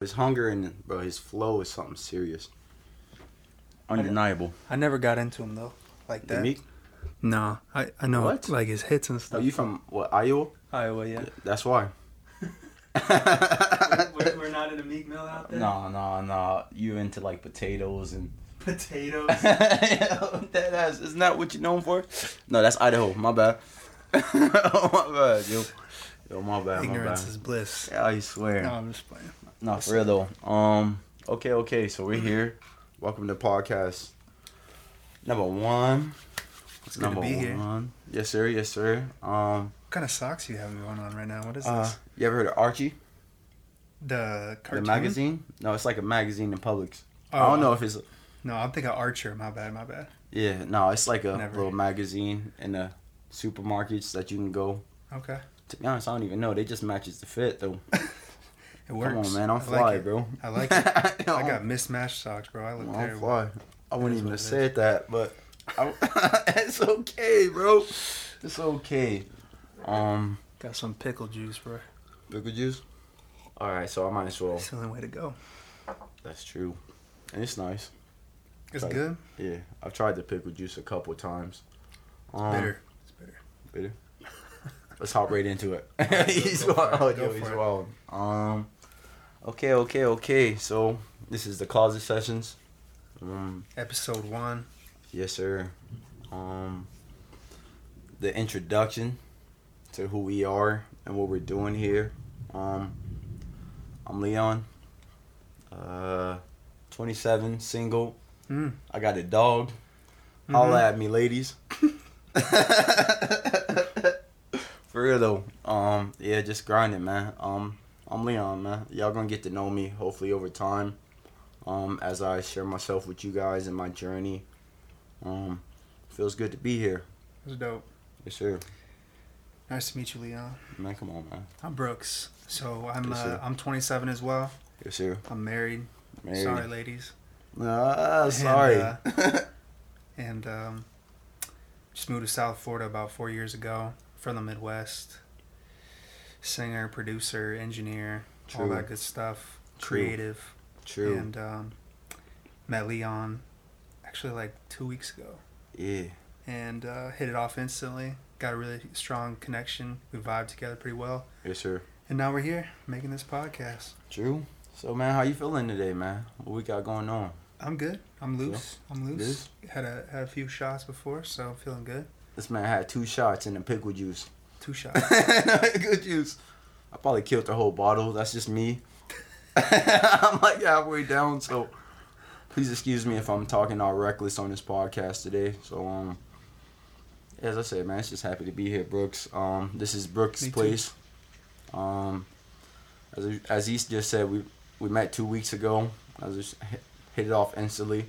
His hunger and bro, his flow is something serious. Undeniable. I never got into him though, like that. Meek? No, I I know What? like his hits and oh, stuff. Are stuff. you from what Iowa? Iowa? Yeah. That's why. we're, we're not in a Meek Mill out there. No, no, no. You into like potatoes and Potatoes. that ass. Isn't that what you're known for? No, that's Idaho. My bad. Oh my bad, yo. Yo, my bad, my Ignorance bad. is bliss. Yeah, I swear. No, I'm just playing. No, for real though. Um, okay, okay. So we're here. Welcome to podcast number one. It's good to be here. Yes, sir. Yes, sir. Um, What kind of socks you have going on right now? What is uh, this? you ever heard of Archie, The cartoon. the magazine? No, it's like a magazine in Publix. Oh, I don't know if it's No, I'm thinking Archer. My bad. My bad. yeah. No, it's like a Never. little magazine in the supermarkets that you can go. Okay. To be honest, I don't even know. They just matches the fit though. It works. Come on, man. I'm I fly, like it. bro. I like it. I got mismatched socks, bro. I look I'm terrible. fly. I wouldn't even what have it said that, but I, it's okay, bro. It's okay. Um, Got some pickle juice, bro. pickle juice. All right, so I might as well. It's the only way to go. That's true, and it's nice. It's Right. good. Yeah, I've tried the pickle juice a couple times. Um, Bitter. It's bitter. Bitter. Let's hop right into it. Go- he's go for it, wild. go Yo, for he's it. wild. Um, okay, okay, okay. So this is the closet sessions. Um, Episode one. Yes, sir. Um, the introduction to who we are and what we're doing here. Um, I'm Leon. Uh, 27, single. Mm. I got a dog. Holla Mhm. at me, ladies. For real though. Um, yeah, just grinding, man. Um, I'm Leon, man. Y'all gonna get to know me hopefully over time. Um, as I share myself with you guys and my journey. Um, feels good to be here. It was dope. Yes, sir. Nice to meet you, Leon. Man, come on, man. I'm Brooks. So I'm Yes, uh. I'm 27 as well. Yes, sir. I'm married. Married. Sorry, ladies. Ah, sorry. uh, And um, just moved to South Florida about four years ago from the Midwest. Singer, producer, engineer, all that good stuff. True. Creative. True. And um, met Leon actually like two weeks ago. yeah. And uh, hit it off instantly. Got a really strong connection. We vibed together pretty well. Yes, sir. And now we're here making this podcast. True. So, man, how you feeling today, man? What we got going on? I'm good. I'm loose. I'm loose. Loose? Had a had a few shots before, so I'm feeling good. This man had two shots and the pickle juice. Two shots. Good juice. I probably killed the whole bottle. That's just me. I'm like halfway down, so please excuse me if I'm talking all reckless on this podcast today. So, um, as I said, man, it's just happy to be here, Brooks. Um, this is Brooks' Me too. place. Um, as as he just said, we we met two weeks ago. I just hit, hit it off instantly.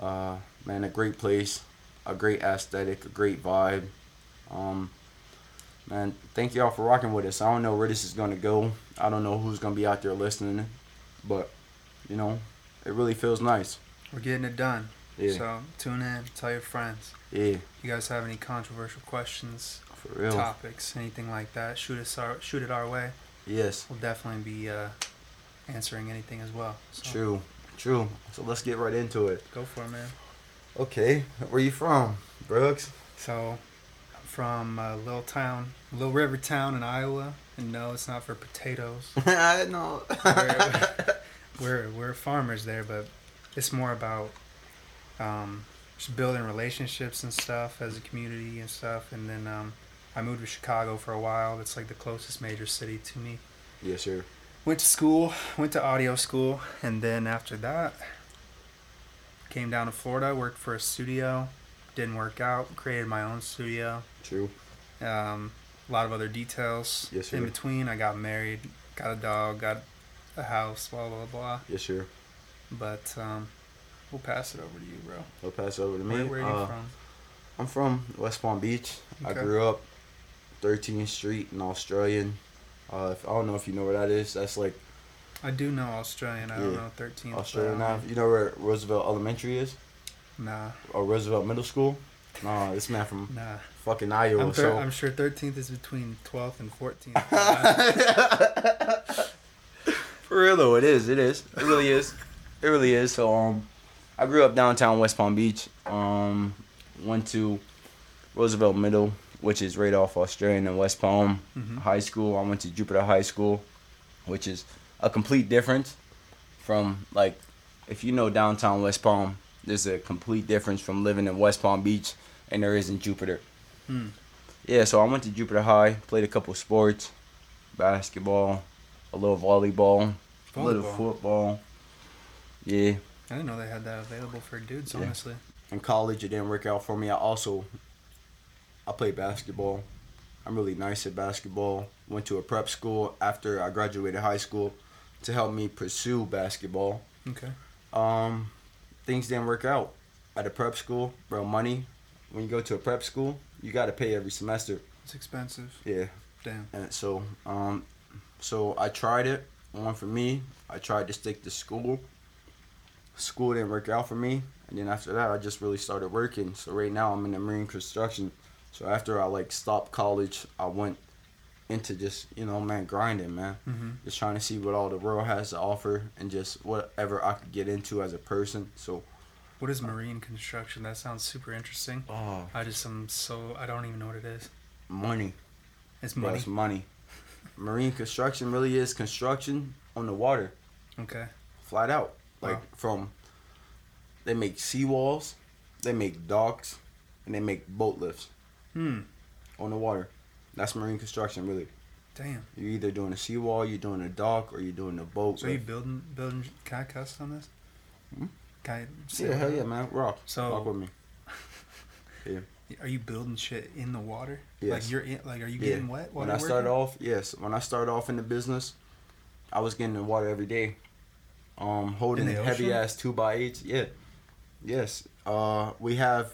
Uh, man, a great place, a great aesthetic, a great vibe. Um, man, thank y'all for rocking with us. I don't know where this is gonna go. I don't know who's gonna be out there listening, but you know, it really feels nice. We're getting it done. Yeah, So tune in, tell your friends. yeah, If you guys have any controversial questions, for real. topics, anything like that, shoot us our shoot it our way. Yes, We'll definitely be uh, answering anything as well. So true, true. So let's get right into it. Go for it, man. Okay, where you from, Brooks? So from a little town, little river town in Iowa, and no, it's not for potatoes. I know. we're we're farmers there, but it's more about um, just building relationships and stuff as a community and stuff. And then um, I moved to Chicago for a while. That's like the closest major city to me. yes, sir. Went to school, went to audio school, and then after that, came down to Florida. Worked for a studio. Didn't work out. Created my own studio. True. Um, a lot of other details Yes, sir. in between. I got married, got a dog, got a house, blah blah blah. Yes, sir. But um, we'll pass it over to you, bro. We'll pass it over to me. Where, where are you Uh, from? I'm from West Palm Beach. I grew up 13th Street in Australian. Uh, if, I don't know if you know where that is. That's like I do know Australian. I don't yeah. know 13. Australian You know where Roosevelt Elementary is? Nah, Or Roosevelt Middle School? Nah, this man from nah. fucking Iowa. I'm, thir- so I'm sure 13th is between 12th and 14th. For For real though, it is. It is. It really is. It really is. So um, I grew up downtown West Palm Beach. Um, went to Roosevelt Middle, which is right off Australian and West Palm Mhm. High School. I went to Jupiter High School, which is a complete difference from like if you know downtown West Palm. There's a complete difference from living in West Palm Beach and there is in Jupiter. Hmm. Yeah, so I went to Jupiter High, played a couple sports, basketball, a little volleyball, a little football. Yeah. I didn't know they had that available for dudes. Yeah. Honestly, In college, it didn't work out for me. I also, I played basketball. I'm really nice at basketball. Went to a prep school after I graduated high school to help me pursue basketball. okay. Um, things didn't work out at a prep school, bro. Money. When you go to a prep school, you got to pay every semester. It's expensive. Yeah. Damn. And so, um, so I tried it. One for me. I tried to stick to school. School didn't work out for me, and then after that, I just really started working. So right now, I'm in the marine construction. So after I like stopped college, I went into just you know man grinding man, Mm-hmm. just trying to see what all the world has to offer, and just whatever I could get into as a person. So, What is marine construction? That sounds super interesting. oh, I just am so I don't even know what it is. money. It's money. it's money. Marine construction really is construction on the water. Okay. flat out. Like Wow. from they make seawalls, they make docks, and they make boat lifts Hmm. on the water. That's marine construction, really. Damn. You're either doing a seawall, you're doing a dock, or you're doing a boat. So you building building? Can I cuss on this? Hmm? Can I say yeah, hell yeah, man, rock. So- rock with me. Yeah. Are you building shit in the water? Yes. Like you're in, like are you Yeah. getting wet while When I started off, yes, when I started off in the business, I was getting in the water every day, um, holding heavy ass two by eights. Yeah, yes. Uh, we have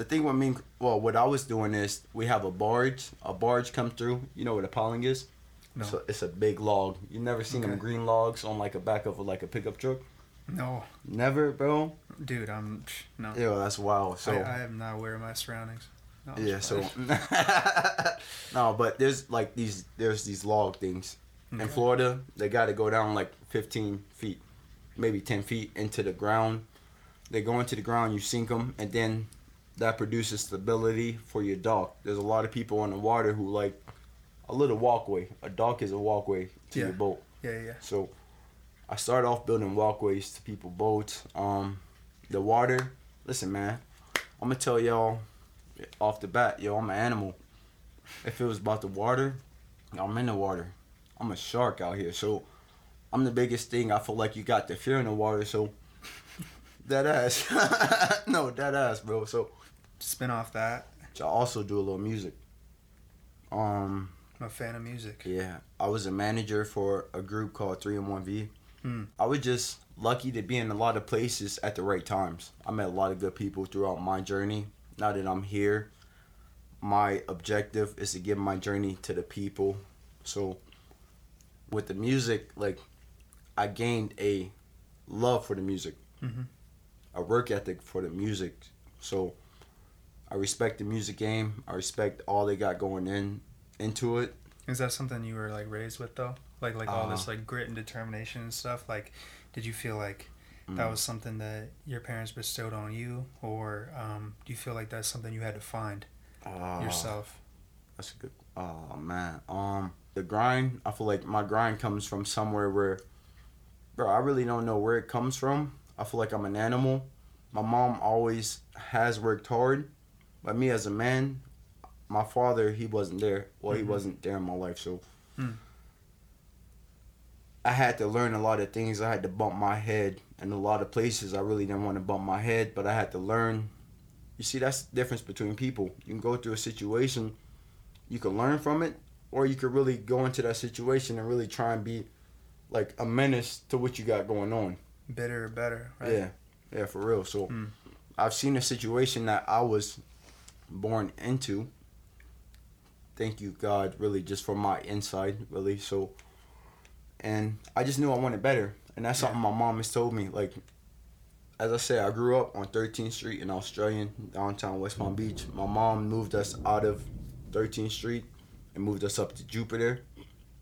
the thing with me. Well, what I was doing is we have a barge. A barge come through. You know what a piling is? No. So it's a big log. You never seen them green logs on like a back of a, like a pickup truck? No, Never, bro. dude, I'm no. Yeah, that's wild. So I, I am not aware of my surroundings. No, yeah, so no, but there's like these there's these log things in Florida. They got to go down like 15 feet, maybe 10 feet into the ground. They go into the ground, you sink them, and then that produces stability for your dock. There's a lot of people on the water who like a little walkway. A dock is a walkway to Yeah. your boat. yeah, yeah. So I started off building walkways to people boats. Um, the water. Listen, man, I'm gonna tell y'all off the bat, yo, I'm an animal. If it was about the water, I'm in the water. I'm a shark out here. So I'm the biggest thing. I feel like you got the fear in the water. So that ass, no, that ass, bro. So, Spin off that. so I also do a little music. Um, I'm a fan of music. Yeah, I was a manager for a group called Three in One V. Hmm. I was just lucky to be in a lot of places at the right times. I met a lot of good people throughout my journey. Now that I'm here, my objective is to give my journey to the people. So, with the music, like, I gained a love for the music, Mhm. a work ethic for the music. So, I respect the music game. I respect all they got going in into it. Is that something you were like raised with though? Like like all this Uh, like grit and determination and stuff. Like, did you feel like that Mm. was something that your parents bestowed on you, or um, do you feel like that's something you had to find Ah, yourself? That's a good. Oh man. Um, the grind. I feel like my grind comes from somewhere where, bro. I really don't know where it comes from. I feel like I'm an animal. My mom always has worked hard, but me as a man, my father he wasn't there. Well, he Mhm. wasn't there in my life, so. Hmm. I had to learn a lot of things. I had to bump my head in a lot of places. I really didn't want to bump my head, but I had to learn. You see, that's the difference between people. You can go through a situation you can learn from it, or you could really go into that situation and really try and be like a menace to what you got going on. Bitter or better, right? Yeah, yeah, for real. So Mm. I've seen a situation that I was born into. Thank you, God, really, just for my insight, really. So, and I just knew I wanted better, and that's Yeah. something my mom has told me. Like, as I say, I grew up on 13th Street in Australian, downtown West Palm Beach. My mom moved us out of 13th Street and moved us up to Jupiter.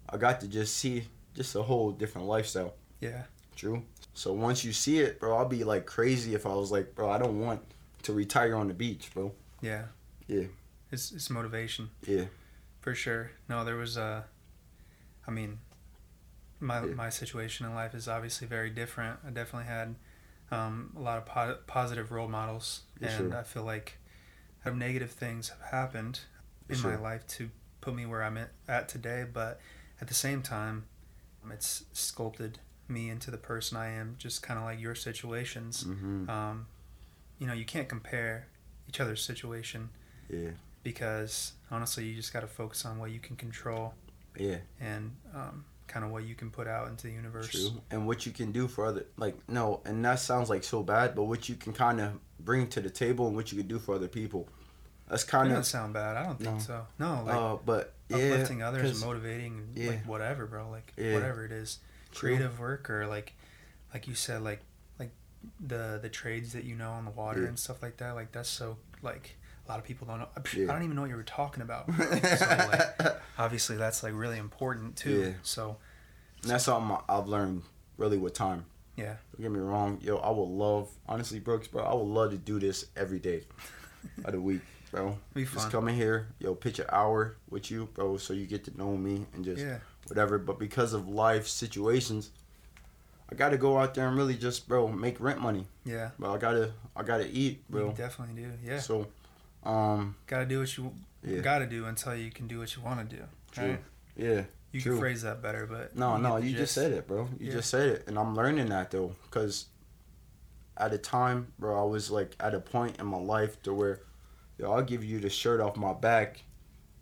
I got to just see just a whole different lifestyle. Yeah. True. So once you see it, bro, I'll be like crazy if I was like, bro, I don't want to retire on the beach, bro. Yeah. Yeah. It's it's motivation. Yeah. For sure. No, there was a. I mean, my Yeah. my situation in life is obviously very different. I definitely had um, a lot of po- positive role models, For and sure. I feel like have negative things have happened in my life to put me where I'm at, at today. But at the same time, it's sculpted me into the person I am. Just kind of like your situations. Mm-hmm. Um, you know, you can't compare each other's situation Yeah. because honestly, you just got to focus on what you can control Yeah. and um, kind of what you can put out into the universe. True. And what you can do for other, like, no, and that sounds like so bad, but what you can kind of bring to the table and what you can do for other people. That's kind of, sound bad. I don't think No. so. No, like uh, but yeah. uplifting others, motivating, yeah. like whatever, bro. Like Yeah. whatever it is, True. creative work or like, like you said, like like the the trades that you know on the water and stuff like that. Like that's so like a lot of people don't know. I don't even know what you were talking about. so like, obviously that's like really important too. Yeah. So And that's something I've learned really with time. Yeah. Don't get me wrong, yo. I would love, honestly, Brooks, bro. I would love to do this every day of the week, bro. Be Just fun. come in here, yo, pitch an hour with you, bro, so you get to know me and just Yeah. whatever. But because of life situations, I gotta go out there and really just, bro, make rent money. Yeah. But I gotta, I gotta eat, You bro. definitely do. Yeah. So, um, Gotta do what you Yeah. gotta do until you can do what you want to do. True. Right? yeah. You True. can phrase that better, but No, you no, the you just said it, bro. You Yeah. just said it, and I'm learning that though, cause at a time, bro, I was like at a point in my life to where, yo, I'll give you the shirt off my back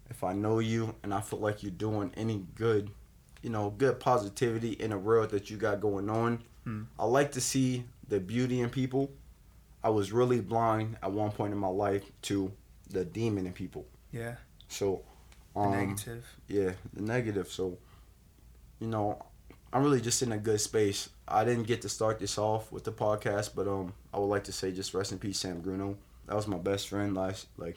if I know you and I feel like you're doing any good, you know, good positivity in a world that you got going on. Hmm. I like to see the beauty in people. I was really blind at one point in my life to the demon in people. Yeah. So, The um, negative. yeah, the negative. So, you know, I'm really just in a good space. I didn't get to start this off with the podcast, but um, I would like to say just rest in peace, Sam Bruno. That was my best friend last. Like,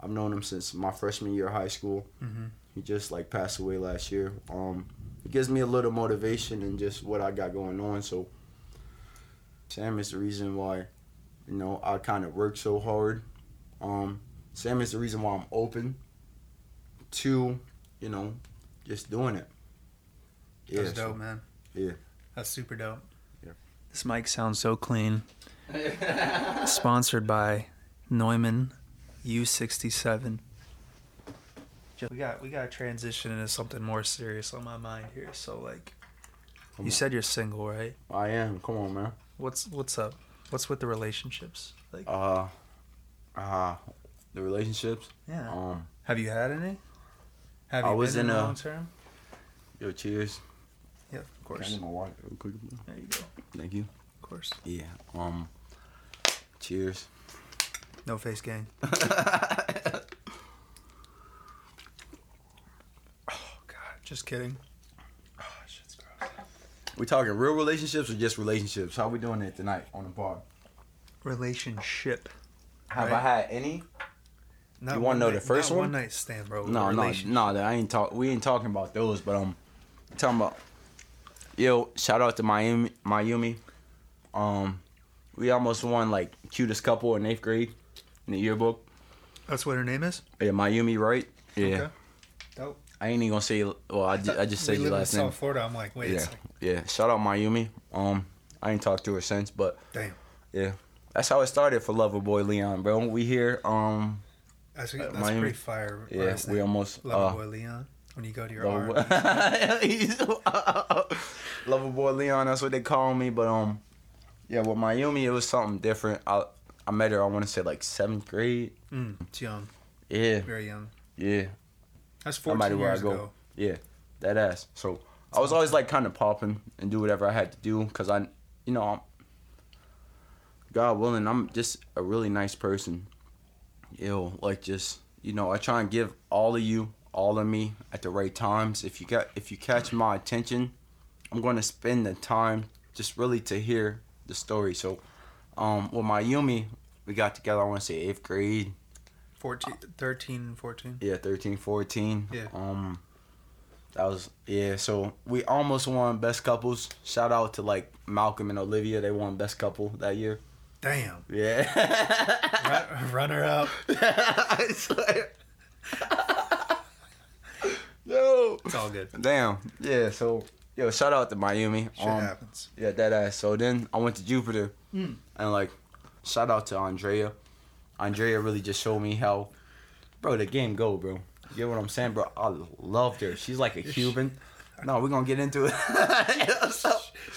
I've known him since my freshman year of high school. hmm He just like passed away last year. Um, it gives me a little motivation and just what I got going on. So, Sam is the reason why, you know, I kind of work so hard. Um, Sam is the reason why I'm open to, you know, just doing it. That's so- dope, man. yeah. That's super dope. Yeah. This mic sounds so clean. Sponsored by Neumann U67. We got we got to transition into something more serious on my mind here. So like, Come you on. said you're single, right? I am. Come on, man. What's what's up? What's with the relationships? Like, Uh, uh, the relationships. yeah. Um, Have you had any? Have you I was been in in a- long term? yo, cheers. Yeah, of Can I course. my water real quick? There you go. Thank you. Of course. Yeah. Um, cheers. No face gang. Oh God, just kidding. We talking real relationships or just relationships? How we doing it tonight on the bar? Relationship. Have Right. I had any? Not You wanna know the night- first not one? One night stand, bro. No, no, no. I ain't talk. We ain't talking about those, but um, I'm talking about. Yo, shout out to Miami, Mayumi. Um, we almost won like cutest couple in eighth grade in the yearbook. That's what her name is. Yeah, Mayumi, right? Yeah. Okay. Dope. I ain't even gonna say. Well, I, ju- I just said your live in last name. South Florida. I'm like, wait, Yeah, it's like, yeah. Shout out Mayumi. Um, I ain't talked to her since, but damn. yeah, that's how it started for Loverboy Leon, bro. We here. Um, That's, Uh, that's Miami. pretty fire. yeah, last we almost. Lover uh, boy Leon. When you go to your Lover boy, Lover boy Leon, that's what they call me. But um, yeah, with Mayumi, it was something different. I I met her. I want to say like seventh grade. Mm, it's young, Yeah, very young. yeah, That's I might 14 where I years go. ago. yeah, that ass. So I was always like kind of popping and do whatever I had to do because I, you know, I'm, God willing, I'm just a really nice person. Yo, like just you know, I try and give all of you all of me at the right times. If you got if you catch my attention, I'm going to spend the time just really to hear the story. So, um, with Mayumi, we got together. I want to say eighth grade. 14, 13, 14. Yeah, 13, 14. Yeah. Um, That was yeah. So we almost won best couples. Shout out to like Malcolm and Olivia. They won best couple that year. Damn. Yeah. Run, runner up. I swear. Yo. It's all good. Damn. Yeah. So yo, shout out to Mayumi. Shit Um, happens. Yeah, that ass. So then I went to Jupiter, Mm. and like, shout out to Andrea. Andrea really just showed me how, bro, the game go, bro. You get what I'm saying, bro? I loved her. She's like a Cuban. No, we're gonna get into it. So-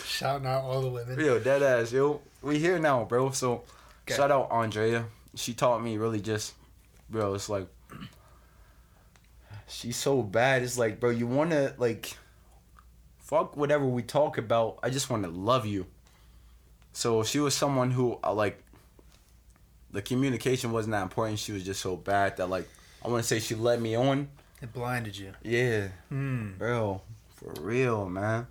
Shouting out all the women. yo, dead ass, yo. We here now, bro. So, Okay. shout out Andrea. She taught me really just, bro. It's like, she's so bad. It's like, bro, you wanna like, fuck whatever we talk about. I just wanna love you. So she was someone who I like. The communication wasn't that important. She was just so bad that like I want to say she led me on. It blinded you. Yeah, Hmm. bro, for real, man.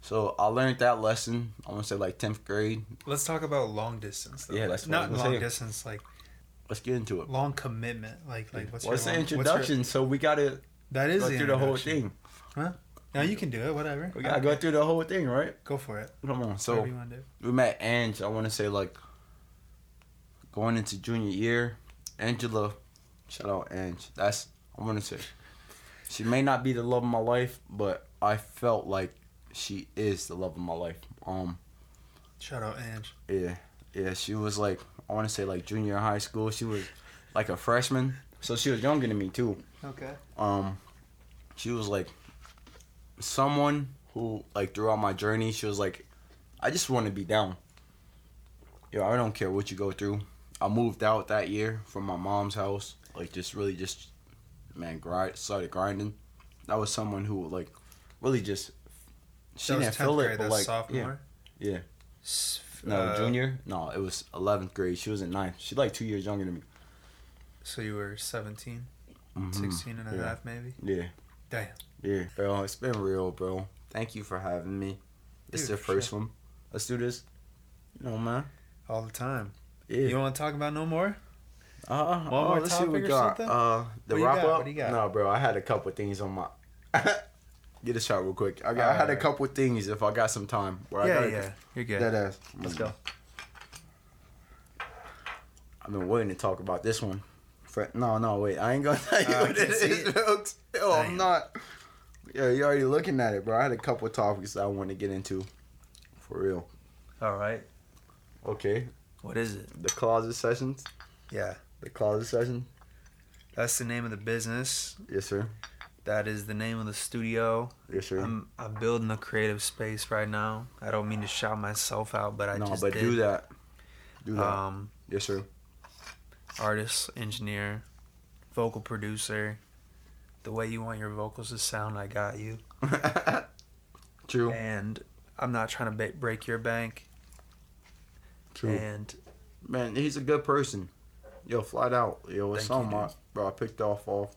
So I learned that lesson. I want to say like tenth grade. Let's talk about long distance. Though. Yeah, that's not long say. distance, like Let's get into it. long commitment. Like like what's What's your the what's your- introduction? so we gotta that is go the through the whole thing. Huh? Now you can do it. Whatever. We gotta go through the whole thing, right? Go for it. Come on. So Whatever you want to do. we met Ange. I want to say like going into junior year. Angela, shout out Ange. That's I want to say. She may not be the love of my life, but I felt like she is the love of my life. Um, Shout out Ange. yeah, yeah. She was like I want to say like junior high school. She was like a freshman, so she was younger than me too. Okay. um she was like someone who like throughout my journey she was like i just want to be down yo i don't care what you go through i moved out that year from my mom's house like just really just man grind started grinding that was someone who like really just she didn't 10th feel grade, it but like sophomore. yeah S- no uh, junior no it was 11th grade she was in ninth she's like two years younger than me So you were 17, Mhm. 16 and a Yeah. half maybe? yeah Damn. Yeah, bro, it's been real, bro. Thank you for having me. Is the first one. Let's do this. You know, man. All the time. Yeah. You want to talk about no more? Uh, one oh, more let's see what we got. something? Uh, the What wrap up. What do you got? No, bro, I had a couple things on my. Get a shot real quick. I got. I had a couple things if I got some time. Where I yeah, gotta, yeah. You're good. That ass. Let's go. I've been waiting to talk about this one. Fre- No, no, wait. I ain't gonna tell you Uh, I what it is, it. folks. Yo, I'm not. Yeah, you're already looking at it, bro. I had a couple topics that I want to get into. For real. All right. Okay. What is it? The closet sessions. Yeah. The closet session. That's the name of the business. Yes, sir. That is the name of the studio. Yes, sir. I'm I'm building a creative space right now. I don't mean to shout myself out, but I no, just but did. do that. Do that. Um, yes, sir. artist, engineer, vocal producer. The way you want your vocals to sound, I got you. True. And I'm not trying to ba- break your bank. True. And Man, he's a good person. Yo, flat out. Yo, it's Thank something you, bro, I picked off off.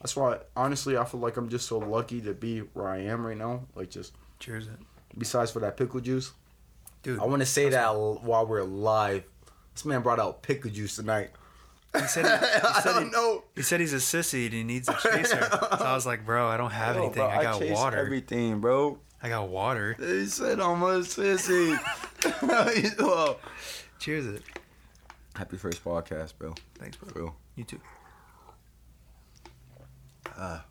That's why, honestly, I feel like I'm just so lucky to be where I am right now. Like, just cheers it, besides for that pickle juice. dude. I want to say that l- while we're live. This man brought out pickle juice tonight. He said he- he I said don't he- know. He said he's a sissy and he needs a chaser. so I was like, bro, I don't have anything. bro, I got chase water. Everything, bro. I got water. He said I'm a sissy. Well, Cheers it. Happy first podcast, bro. Thanks, bro. Real. You too. Ah.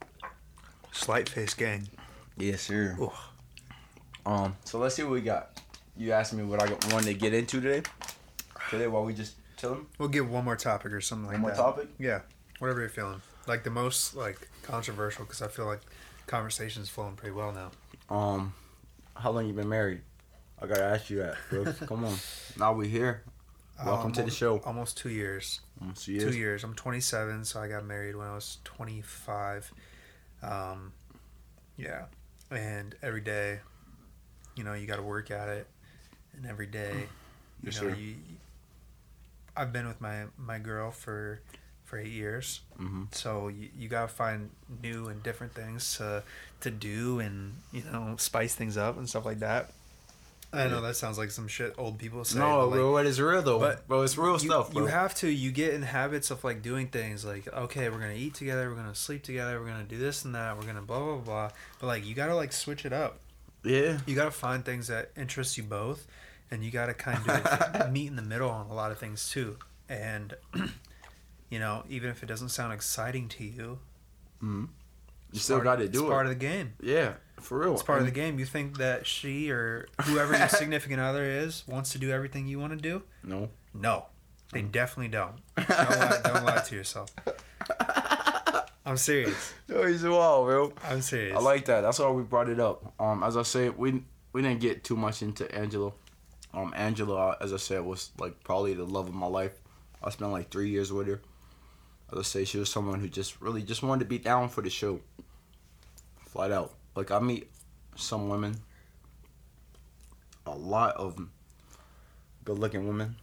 Slight face gang. Yes, sir. Ooh. Um, so let's see what we got. You asked me what I wanted to get into today. Today, while we just chilling. We'll give one more topic or something like that. One more topic. Yeah, whatever you're feeling. Like the most like controversial because I feel like conversation's flowing pretty well now. Um, how long you been married? I gotta ask you that, bro. Come on. Now we here. Welcome to the show. Almost two years. Almost Two years. I'm 27, so I got married when I was 25. Um, yeah, and every day, you know, you got to work at it, and every day, you Yes, know, sir. you. I've been with my my girl for for eight years, Mm-hmm. so you, you gotta find new and different things to to do, and you know, spice things up and stuff like that. I know that sounds like some shit old people say. no, but, like, it is real though. but bro, it's real you, stuff, bro. you have to you get in habits of like doing things like okay we're gonna eat together we're gonna sleep together we're gonna do this and that we're gonna blah blah blah but like you gotta like switch it up yeah, you gotta find things that interest you both and you gotta kind of meet in the middle on a lot of things too and you know even if it doesn't sound exciting to you mm you it's still got to do it. It's part of the game yeah, for real. it's part of the game you think that she or whoever your significant other is wants to do everything you want to do No, no they Mm. definitely don't don't lie, don't lie to yourself i'm serious no, he's wild, bro. i'm serious I like that. That's why we brought it up. Um, as I said, we we didn't get too much into Angela. Um, Angela, as I said, was like probably the love of my life. I spent like three years with her. I say, she was someone who just really just wanted to be down for the show. Flat out. Like I meet some women, a lot of good-looking women.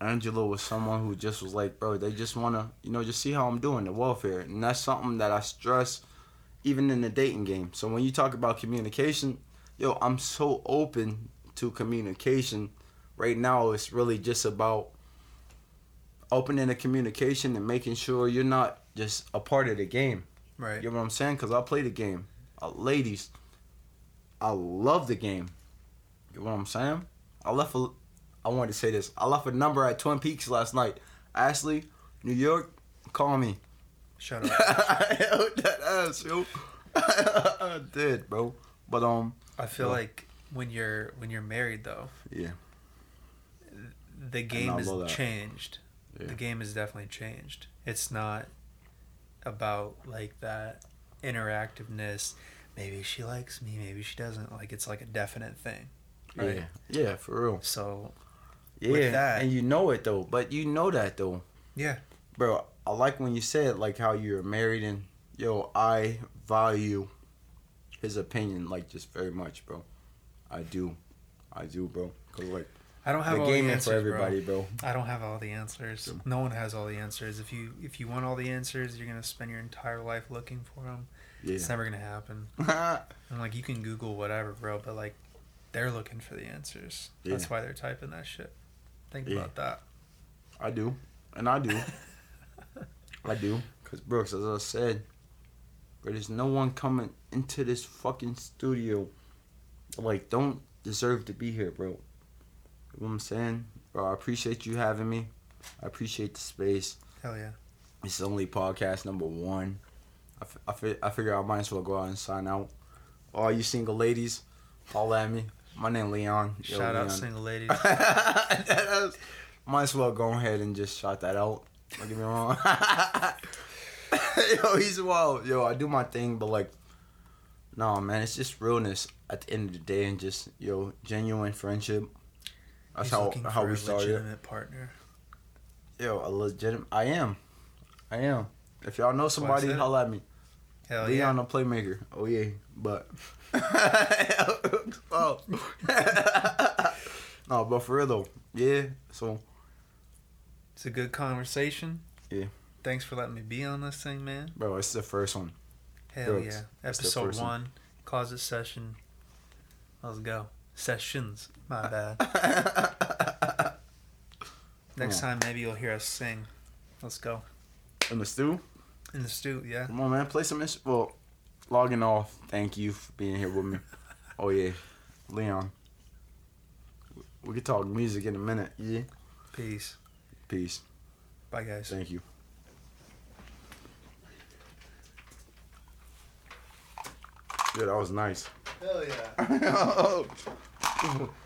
Angela was someone who just was like, bro, they just wanna, you know, just see how I'm doing, the welfare, and that's something that I stress, even in the dating game. So when you talk about communication, yo, I'm so open to communication. Right now, it's really just about opening the communication and making sure you're not just a part of the game. right You know what I'm saying? Because I play the game. Uh, ladies, I love the game. You know what I'm saying? I left a, I wanted to say this. I left a number at Twin Peaks last night. Ashley, New York, call me. shut up I held that ass, yo. I did, bro. But um, i feel like when you're when you're married though yeah, the game I has love that. changed. Yeah. The game has definitely changed. It's not about like that interactiveness. Maybe she likes me, maybe she doesn't. Like it's like a definite thing. Right. yeah, yeah, for real. So Yeah, With that- and you know it though. But you know that though. Yeah. bro. I like when you said like how you're married and yo, I value his opinion like just very much, bro. I do, I do, bro. Cause like I don't have the all game the answers, for everybody, bro. bro. I don't have all the answers. No one has all the answers. If you if you want all the answers, you're gonna spend your entire life looking for them. It's never gonna happen. And like you can Google whatever, bro, but like they're looking for the answers. That's why they're typing that shit. Think Yeah. about that. I do, and I do, I do. Cause Brooks, as I said, there's no one coming into this fucking studio like don't deserve to be here, bro. You know what I'm saying, bro? I appreciate you having me. I appreciate the space. Hell yeah. It's only podcast number one. I, f- I, fi- I figure I might as well go out and sign out. All you single ladies, holla at me. My name Leon. Yo, Shout out Leon. single ladies. might as well go ahead and just shout that out. Don't get me wrong. yo, he's wild. Yo, I do my thing, but like, no, man, it's just realness at the end of the day and just, yo, genuine friendship. That's He's how looking how for we a started. legitimate partner. Yo, a legitimate. I am. I am. If y'all know somebody, said it. holla at me. Hell yeah. Leon the playmaker. Oh yeah, but oh. no, but for real though, yeah. So It's a good conversation. Yeah. Thanks for letting me be on this thing, man. bro, it's the first one. Hell Brooks, yeah. Episode one. one, closet session. Let's go. Sessions. My bad. Next time, maybe you'll hear us sing. Let's go. In the stew. In the stew, yeah. Come on, man. Play some. Well, logging off. Thank you for being here with me. Oh yeah, Leon. We could talk music in a minute. Yeah. Peace. Peace. Bye, guys. Thank you. Yeah, that was nice. Hell yeah. Oh.